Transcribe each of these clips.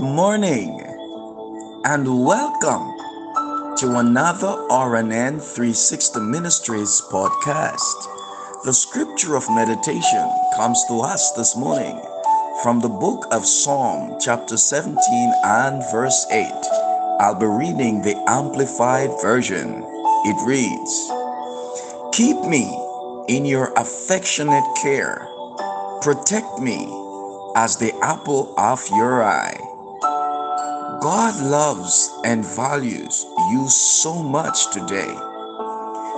morning and welcome to another RNN 360 Ministries podcast. The scripture of meditation comes to us this morning from the book of Psalm, chapter 17 and verse 8. I'll be reading the Amplified Version. It reads Keep me in your affectionate care, protect me as the apple of your eye. God loves and values you so much today.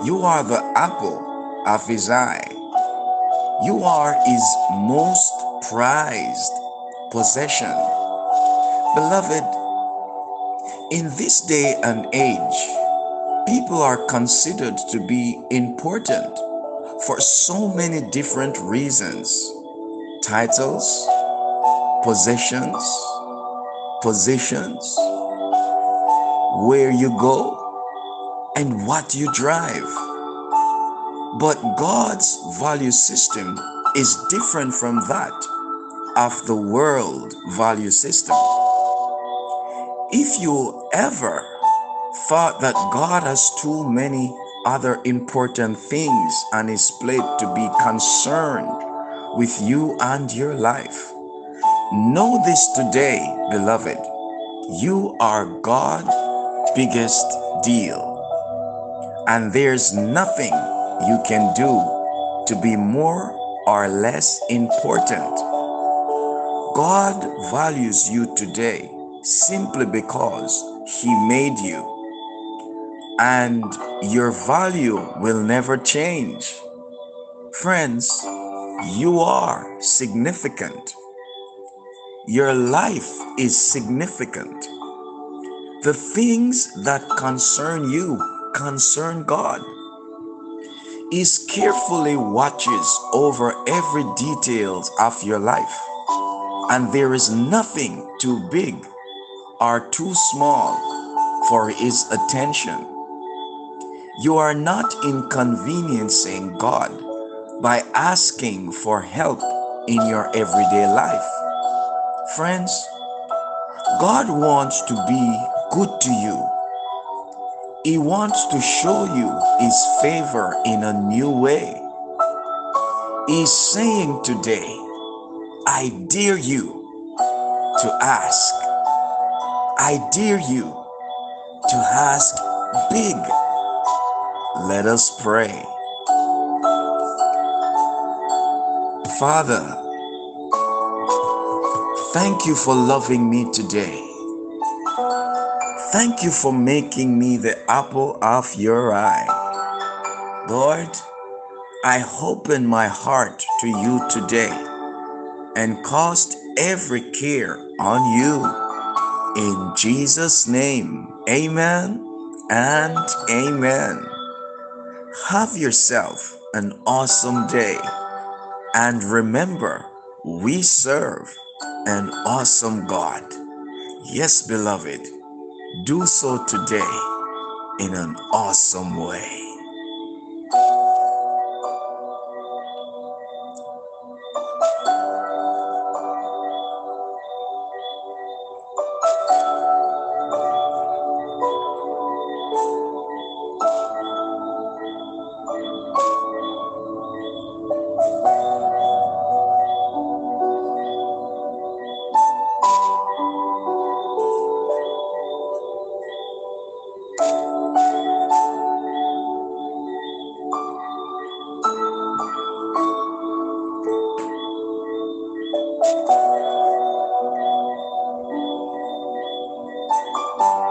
You are the apple of his eye. You are his most prized possession. Beloved, in this day and age, people are considered to be important for so many different reasons titles, possessions, positions, where you go, and what you drive. But God's value system is different from that of the world value system. If you ever thought that God has too many other important things on his plate to be concerned with you and your life, Know this today, beloved. You are God's biggest deal. And there's nothing you can do to be more or less important. God values you today simply because He made you. And your value will never change. Friends, you are significant. Your life is significant. The things that concern you concern God. He carefully watches over every details of your life. And there is nothing too big or too small for his attention. You are not inconveniencing God by asking for help in your everyday life. Friends, God wants to be good to you. He wants to show you His favor in a new way. He's saying today, I dare you to ask. I dare you to ask big. Let us pray. Father, Thank you for loving me today. Thank you for making me the apple of your eye. Lord, I open my heart to you today and cast every care on you. In Jesus' name, amen and amen. Have yourself an awesome day. And remember, we serve an awesome God. Yes, beloved, do so today in an awesome way. house.